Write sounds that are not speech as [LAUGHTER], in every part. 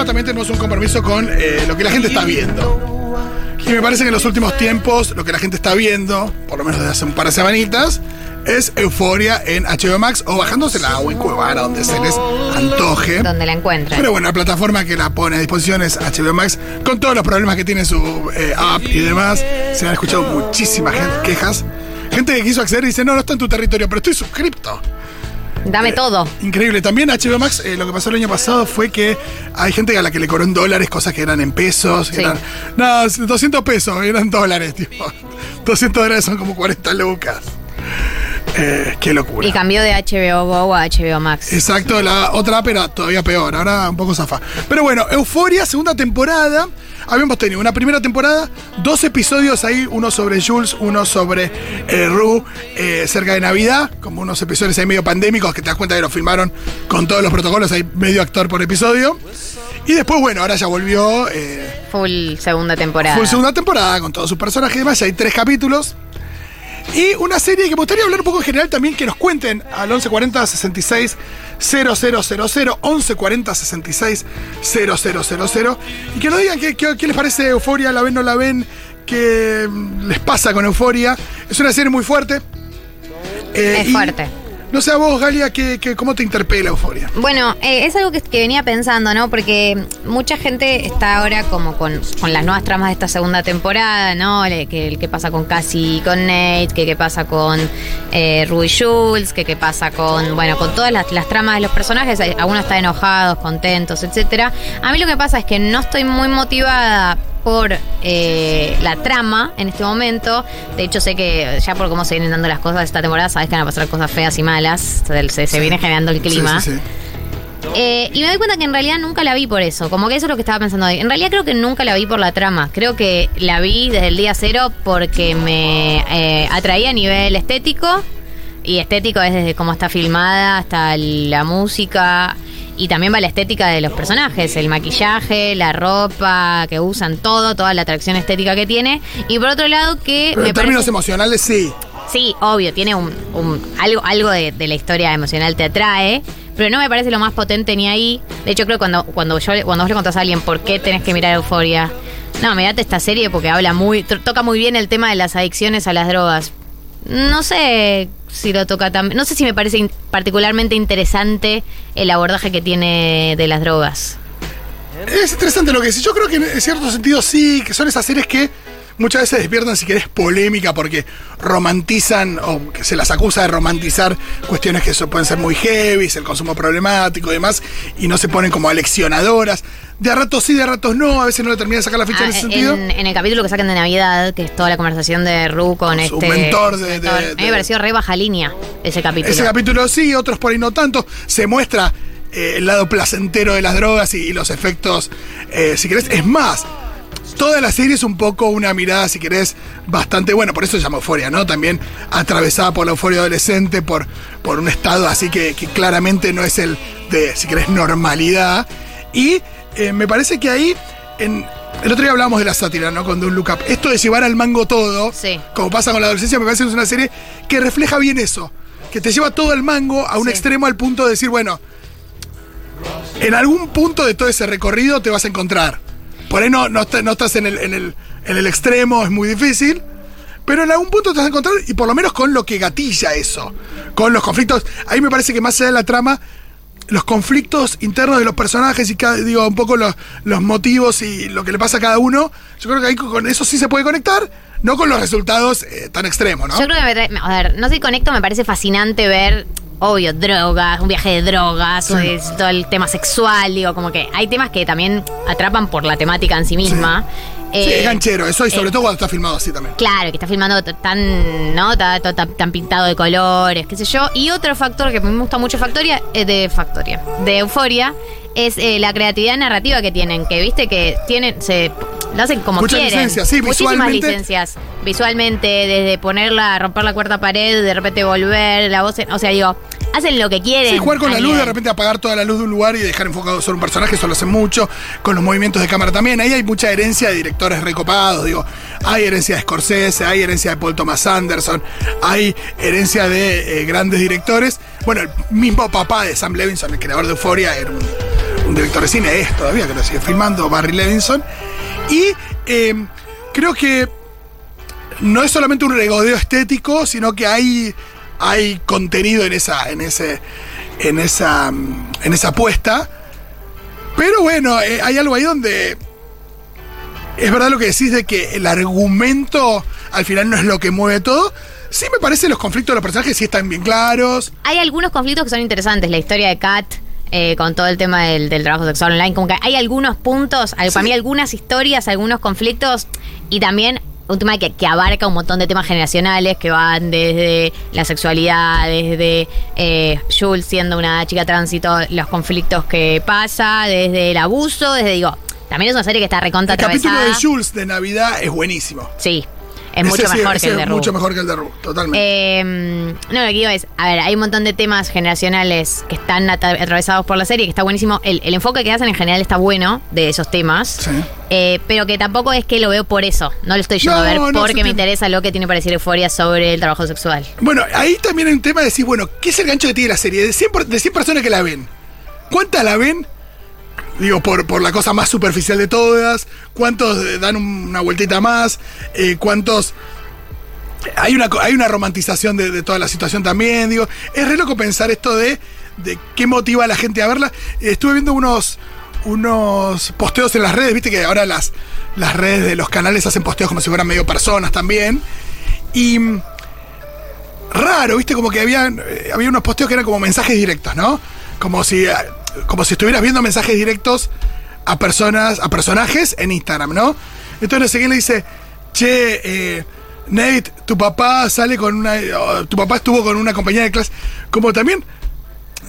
programa también tenemos un compromiso con eh, lo que la gente está viendo. Y me parece que en los últimos tiempos lo que la gente está viendo, por lo menos desde hace un par de semanitas, es Euforia en HBO Max o bajándosela o en Cuevana, donde se les antoje. Donde la encuentran. Pero bueno, la plataforma que la pone a disposición es HBO Max, con todos los problemas que tiene su eh, app y demás. Se han escuchado muchísimas quejas. Gente que quiso acceder y dice, no, no está en tu territorio, pero estoy suscripto. Dame todo. Increíble. También HBO Max, eh, lo que pasó el año pasado fue que hay gente a la que le cobró en dólares cosas que eran en pesos. Sí. Eran, no, 200 pesos, eran dólares, tipo. [LAUGHS] 200 dólares son como 40 lucas. Eh, qué locura. Y cambió de HBO Go a HBO Max. Exacto, la otra app era todavía peor, ahora un poco zafa. Pero bueno, Euforia, segunda temporada. Habíamos tenido una primera temporada, dos episodios ahí, uno sobre Jules, uno sobre eh, Rue, eh, cerca de Navidad, como unos episodios ahí medio pandémicos que te das cuenta que lo filmaron con todos los protocolos, hay medio actor por episodio. Y después, bueno, ahora ya volvió, eh, Full segunda temporada. fue segunda temporada con todos sus personajes y demás, ya hay tres capítulos. Y una serie que me gustaría hablar un poco en general también, que nos cuenten al 1140 66 000, 1140 66 000, y que nos digan qué, qué- qué les parece Euforia, la ven, no la ven, qué les pasa con Euforia. Es una serie muy fuerte. Eh, Es y fuerte. No sé a vos, Galia, que, ¿cómo te interpela Euforia? Bueno, eh, es algo que, que venía pensando, ¿no? Porque mucha gente está ahora como con, con las nuevas tramas de esta segunda temporada, ¿no? Que el que pasa con Cassie y con Nate, que qué pasa con eh, Ruby Jules, que qué pasa con, bueno, con todas las, las tramas de los personajes. Algunos están enojados, contentos, etcétera. A mí lo que pasa es que no estoy muy motivada por eh, la trama en este momento. De hecho, sé que ya por cómo se vienen dando las cosas esta temporada, sabes que van a pasar cosas feas y malas. Se, se- se viene generando el clima. Sí, sí, sí. Eh, y me doy cuenta que en realidad nunca la vi por eso. Como que eso es lo que estaba pensando hoy. En realidad creo que nunca la vi por la trama. Creo que la vi desde el día cero porque me eh, atraía a nivel estético. Y estético es desde cómo está filmada hasta la música. Y también va la estética de los personajes, el maquillaje, la ropa que usan, todo, toda la atracción estética que tiene. Y por otro lado que Pero me en términos parece- emocionales, sí. Sí, obvio, tiene un, un- algo, algo de, de la historia emocional te atrae, pero no me parece lo más potente ni ahí. De hecho, creo que cuando, cuando, yo, cuando vos le contás a alguien por qué tenés que mirar Euforia, no, mirate esta serie porque habla muy, toca muy bien el tema de las adicciones a las drogas. No sé si lo toca tan, no sé si me parece particularmente interesante el abordaje que tiene de las drogas. Es interesante lo que decís. Yo creo que en cierto sentido sí, que son esas series que muchas veces despiertan, si querés, polémica porque romantizan o que se las acusa de romantizar cuestiones que pueden ser muy heavy, el consumo problemático y demás, y no se ponen como aleccionadoras. De a ratos sí, de a ratos no, a veces no le termina de sacar la ficha Ah, en ese sentido. en, en el capítulo que sacan de Navidad, que es toda la conversación de Ru con Su este. mentor de- de- A mí me pareció re baja línea ese capítulo. Ese capítulo sí, otros por ahí no tanto. Se muestra eh, el lado placentero de las drogas y, y los efectos, eh, si querés. Es más, toda la serie es un poco una mirada, si querés, bastante bueno. Por eso se llama Euforia, ¿no? También atravesada por la euforia adolescente, por, por un estado así que, que claramente no es el de, si querés, normalidad. Y eh, me parece que ahí. En, el otro día hablábamos de la sátira, ¿no? Con Don't Look Up. Esto de llevar al mango todo, Sí. como pasa con la adolescencia, me parece que es una serie que refleja bien eso. Que te lleva todo el mango a un Sí. extremo al punto de decir, bueno, en algún punto de todo ese recorrido te vas a encontrar. Por ahí no, no, no estás en el, en, el, en el extremo, es muy difícil. Pero en algún punto te vas a encontrar, y por lo menos con lo que gatilla eso. Con los conflictos. Ahí me parece que más allá de la trama, los conflictos internos de los personajes y cada, digo, un poco los, los motivos y lo que le pasa a cada uno, yo creo que ahí con eso sí se puede conectar, no con los resultados eh, tan extremos, ¿no? Yo creo que, a ver, no sé conecto, me parece fascinante ver, obvio, drogas, un viaje de drogas, Sí. es todo el tema sexual, digo, como que hay temas que también atrapan por la temática en sí misma. Sí, Eh, es ganchero, eso y sobre eh, todo cuando está filmado así también. Claro, que está filmando tan, ¿no? Tan, tan pintado de colores, qué sé yo. Y otro factor que me gusta mucho Factoria, eh, de Factoria, de Euforia, es eh, la creatividad narrativa que tienen, que viste que tienen, se lo hacen como Muchas quieren. licencias, sí, Muchísimas visualmente. licencias. Visualmente, desde ponerla, romper la cuarta pared, de repente volver, la voz, en- o sea, digo, hacen lo que quieren. Sí, jugar con a la luz, de nivel. repente apagar toda la luz de un lugar y dejar enfocado solo un personaje, eso lo hacen mucho, con los movimientos de cámara también. Ahí hay mucha herencia de directores recopados, digo, hay herencia de Scorsese, hay herencia de Paul Thomas Anderson, hay herencia de eh, grandes directores. Bueno, el mismo papá de Sam Levinson, el creador de Euphoria, era un, un director de cine, es todavía que lo sigue filmando, Barry Levinson. Y eh, creo que no es solamente un regodeo estético, sino que hay, hay contenido en esa, en ese, en esa, mm, en esa apuesta. Pero bueno, eh, hay algo ahí donde es verdad lo que decís de que el argumento al final no es lo que mueve todo. Sí me parece los conflictos de los personajes sí están bien claros. Hay algunos conflictos que son interesantes. La historia de Kat eh, con todo el tema del, del trabajo sexual online. Como que hay algunos puntos, para mí algunas historias, algunos conflictos y también un tema que, que abarca un montón de temas generacionales que van desde la sexualidad, desde eh, Jules siendo una chica tránsito, los conflictos que pasa, desde el abuso, desde, digo, también es una serie que está recontra El capítulo de Jules de Navidad es buenísimo. Sí, es mucho mejor ese que el de es Ru. mucho mejor que el de Ru, totalmente. Eh, no, lo que digo es, a ver, hay un montón de temas generacionales que están atravesados por la serie, que está buenísimo. El, el enfoque que hacen en general está bueno de esos temas, Sí. eh, pero que tampoco es que lo veo por eso. No lo estoy yendo No, a ver no, porque me interesa lo que tiene para decir Euforia sobre el trabajo sexual. Bueno, ahí también hay un tema de decir, bueno, ¿qué es el gancho que tiene la serie? De 100, por- de 100 personas que la ven, ¿cuántas la ven? Digo, por, por la cosa más superficial de todas, ¿cuántos dan un- una vueltita más? Eh, ¿Cuántos hay una, hay una romantización de, toda la situación también, digo, es re loco pensar esto de, de qué motiva a la gente a verla. Eh, Estuve viendo unos, unos posteos en las redes, viste que ahora las, las redes de los canales hacen posteos como si fueran medio personas también. Y mm, raro, viste, como que había, eh, había unos posteos que eran como mensajes directos, ¿no? Como si, como si estuvieras viendo mensajes directos a personas, a personajes en Instagram, ¿no? Entonces no le dice, che, eh, Nate, tu papá sale con una. o tu papá estuvo con una compañera de clase. Como también.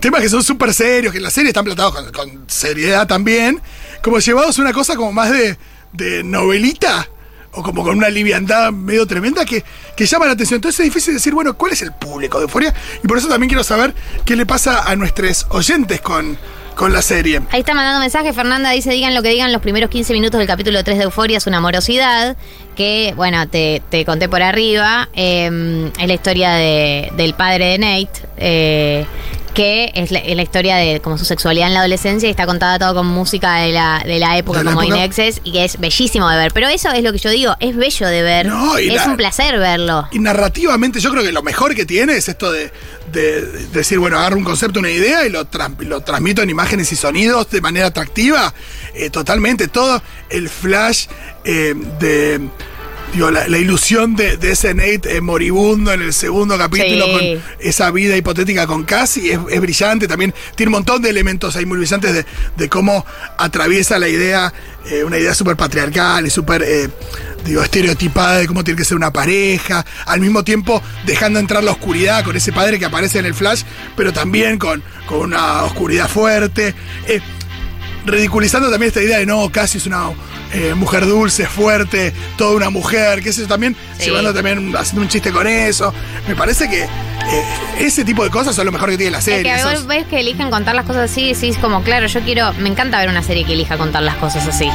Temas que son súper serios, que en la serie están platados con, seriedad también. Como llevados una cosa como más de, de novelita. O como con una liviandad medio tremenda que, que llama la atención. Entonces es difícil decir, bueno, ¿cuál es el público de Euforia? Y por eso también quiero saber qué le pasa a nuestros oyentes con, con la serie. Ahí está mandando mensaje, Fernanda dice, digan lo que digan, los primeros 15 minutos del capítulo 3 de Euforia es una amorosidad, que, bueno, te, te conté por arriba, eh, es la historia de- del padre de Nate, eh, que es la, es la historia de como su sexualidad en la adolescencia y está contada todo con música de la, de la época De la como época. Inexes y que es bellísimo de ver. Pero eso es lo que yo digo, es bello de ver, No, y es un placer verlo. Y narrativamente yo creo que lo mejor que tiene es esto de, de- de decir, bueno, agarro un concepto, una idea y lo, lo transmito en imágenes y sonidos de manera atractiva. Eh, totalmente, todo el flash eh, de... Digo, la, la ilusión de, de ese Nate eh, moribundo en el segundo capítulo Sí. con esa vida hipotética con Cassie es, es brillante también tiene un montón de elementos ahí muy brillantes de, de cómo atraviesa la idea eh, una idea súper patriarcal y súper eh, digo estereotipada de cómo tiene que ser una pareja al mismo tiempo dejando entrar la oscuridad con ese padre que aparece en el flash pero también con, con una oscuridad fuerte ridiculizando también esta idea de no, casi es una eh, mujer dulce, fuerte, toda una mujer, que eso también, Sí. llevando también, haciendo un chiste con eso. Me parece que eh, ese tipo de cosas son lo mejor que tiene la Es serie. que esos- vos ves que eligen contar las cosas así y decís como, claro, yo quiero, me encanta ver una serie que elija contar las cosas así.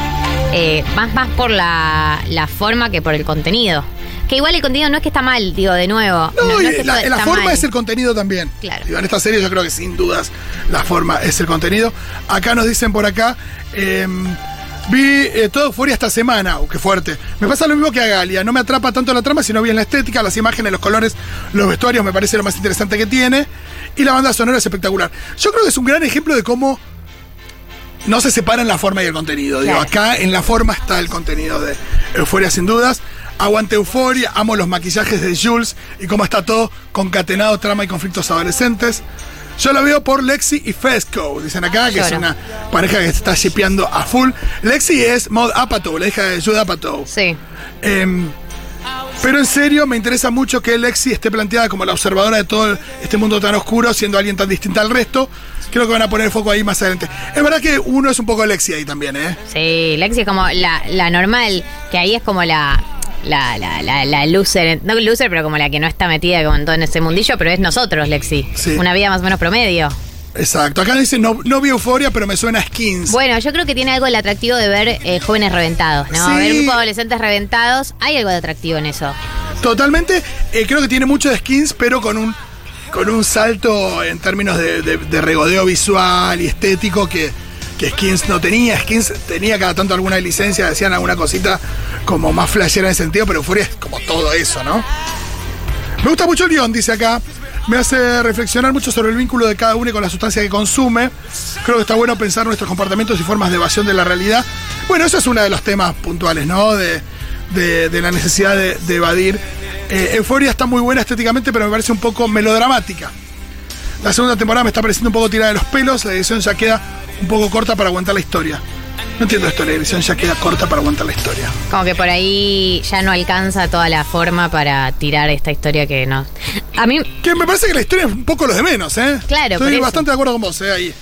Eh, más, más por la, la forma que por el contenido. Que igual el contenido no es que está mal, digo, de nuevo. No, es que la, forma mal. es el contenido también. Claro. Digo, en esta serie yo creo que sin dudas la forma es el contenido. Acá nos dicen por acá, eh, vi eh, todo Euforia esta semana, uh, qué fuerte. Me pasa lo mismo que a Galia, no me atrapa tanto la trama, sino bien la estética, las imágenes, los colores, los vestuarios, me parece lo más interesante que tiene. Y la banda sonora es espectacular. Yo creo que es un gran ejemplo de cómo no se separan la forma y el contenido. Digo, Claro. acá en la forma está el contenido de Euforia sin dudas. Aguante Euforia, amo los maquillajes de Jules y cómo está todo concatenado, trama y conflictos adolescentes. Yo lo veo por Lexi y Fesco, dicen acá, que es una pareja que se está shipeando a full. Lexi es Maud Apatow, la hija de Jude Apatow. Sí. Em, pero en serio, me interesa mucho que Lexi esté planteada como la observadora de todo este mundo tan oscuro, siendo alguien tan distinta al resto. Creo que van a poner el foco ahí más adelante. Es verdad que uno es un poco Lexi ahí también, ¿eh? Sí, Lexi es como la, la normal, que ahí es como la, la, la, la, la loser, no loser, pero como la que no está metida como en todo en ese mundillo, pero es nosotros, Lexi. Sí. Una vida más o menos promedio. Exacto. Acá dice, no, no vi euforia, pero me suena a skins. Bueno, yo creo que tiene algo del atractivo de ver eh, jóvenes reventados, ¿no? Sí. Ver un grupo de adolescentes reventados, hay algo de atractivo en eso. Totalmente. eh, creo que tiene mucho de skins, pero con un, con un salto en términos de, de- de regodeo visual y estético que, que Skins no tenía. Skins tenía cada tanto alguna licencia, decían alguna cosita como más flashera en ese sentido, pero Euforia es como todo eso, ¿no? Me gusta mucho el guion, dice acá. Me hace reflexionar mucho sobre el vínculo de cada uno con la sustancia que consume. Creo que está bueno pensar nuestros comportamientos y formas de evasión de la realidad. Bueno, eso es uno de los temas puntuales, ¿no? De, de- la necesidad de, de evadir. Eh, Euforia está muy buena estéticamente, pero me parece un poco melodramática. La segunda temporada me está pareciendo un poco tirada de los pelos. La edición ya queda un poco corta para aguantar la historia. No entiendo esto, la edición ya queda corta para aguantar la historia. Como que por ahí ya no alcanza toda la forma para tirar esta historia que no. A mí, Que me parece que la historia es un poco los de menos, ¿eh? Claro, por Estoy eso. bastante de acuerdo con vos, ¿eh? Ahí.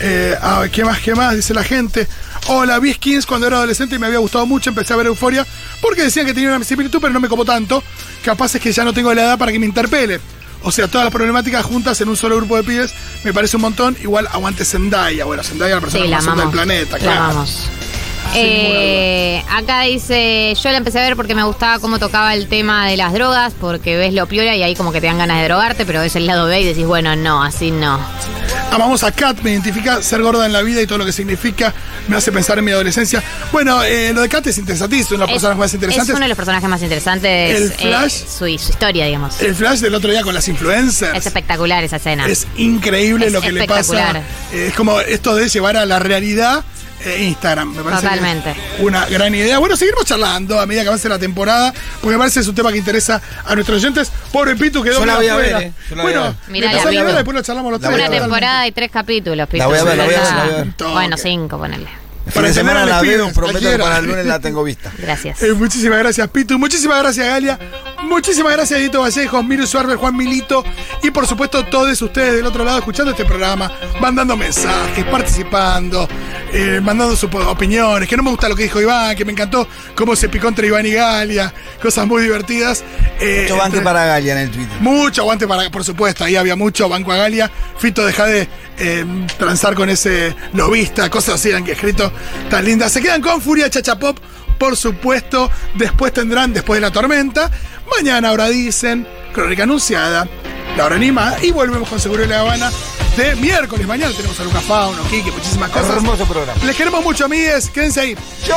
Eh, a ver, ¿qué más, qué más? Dice la gente. Hola, vi Skins cuando era adolescente y me había gustado mucho. Empecé a ver Euforia porque decían que tenía una similitud, pero no me copó tanto. Capaz es que ya no tengo la edad para que me interpele. O sea, todas las problemáticas juntas en un solo grupo de pibes me parece un montón. Igual aguante Zendaya. Bueno, Zendaya es la persona sí, la más del planeta, La claro. amamos. Eh, acá dice, yo la empecé a ver porque me gustaba cómo tocaba el tema de las drogas, porque ves lo piola y ahí como que te dan ganas de drogarte, pero ves el lado B y decís, bueno, no, así no. Amamos a Kat, me identifica ser gorda en la vida y todo lo que significa. Me hace pensar en mi adolescencia. Bueno, eh, lo de Kat es interesantísimo, una de las Es, personas más es interesantes. uno de los personajes más interesantes. El eh, Flash. su, su historia, digamos. El flash del otro día con las influencers. Es espectacular esa escena. Es increíble Es lo que le pasa. espectacular. Eh, es como esto de llevar a la realidad Instagram. Me parece Totalmente. una gran idea. Bueno, seguiremos charlando a medida que avance la temporada, porque me parece que es un tema que interesa a nuestros oyentes. Pobre Pitu quedó Yo la muy voy a ver, afuera. eh. Yo la voy a bueno, ver. Mirá, la después lo charlamos los La tres. voy a Una ver. temporada y tres capítulos, Pito. La voy a ver, la voy a ver, la voy a ver. Toque. Bueno, cinco, ponele. El Para de semana la veo, prometo que cualquiera. para el lunes la tengo vista. Gracias. Eh, muchísimas gracias, Pitu. Muchísimas gracias, Galia. Muchísimas gracias, Edito Vallejos, Miru Suarber, Juan Milito. Y por supuesto, todos ustedes del otro lado escuchando este programa, mandando mensajes, participando, eh, mandando sus opiniones. Que no me gusta lo que dijo Iván, que me encantó cómo se picó entre Iván y Galia. Cosas muy divertidas. Eh, Mucho banque entre- para Galia en el Twitter. Mucho aguante para, por supuesto, ahí había mucho Banco a Galia. Fito, deja de eh, transar con ese lobista, cosas así han escrito tan lindas. Se quedan con Furia Chacha Pop, por supuesto. Después tendrán Después de la Tormenta. Mañana ahora dicen, Crónica Anunciada, La Hora Anima. Y volvemos con Seguro de la Habana de miércoles. Mañana tenemos a Lucas Fauno, Kike, muchísimas cosas. Hermoso programa. Les queremos mucho, amigues. Quédense ahí. Yo.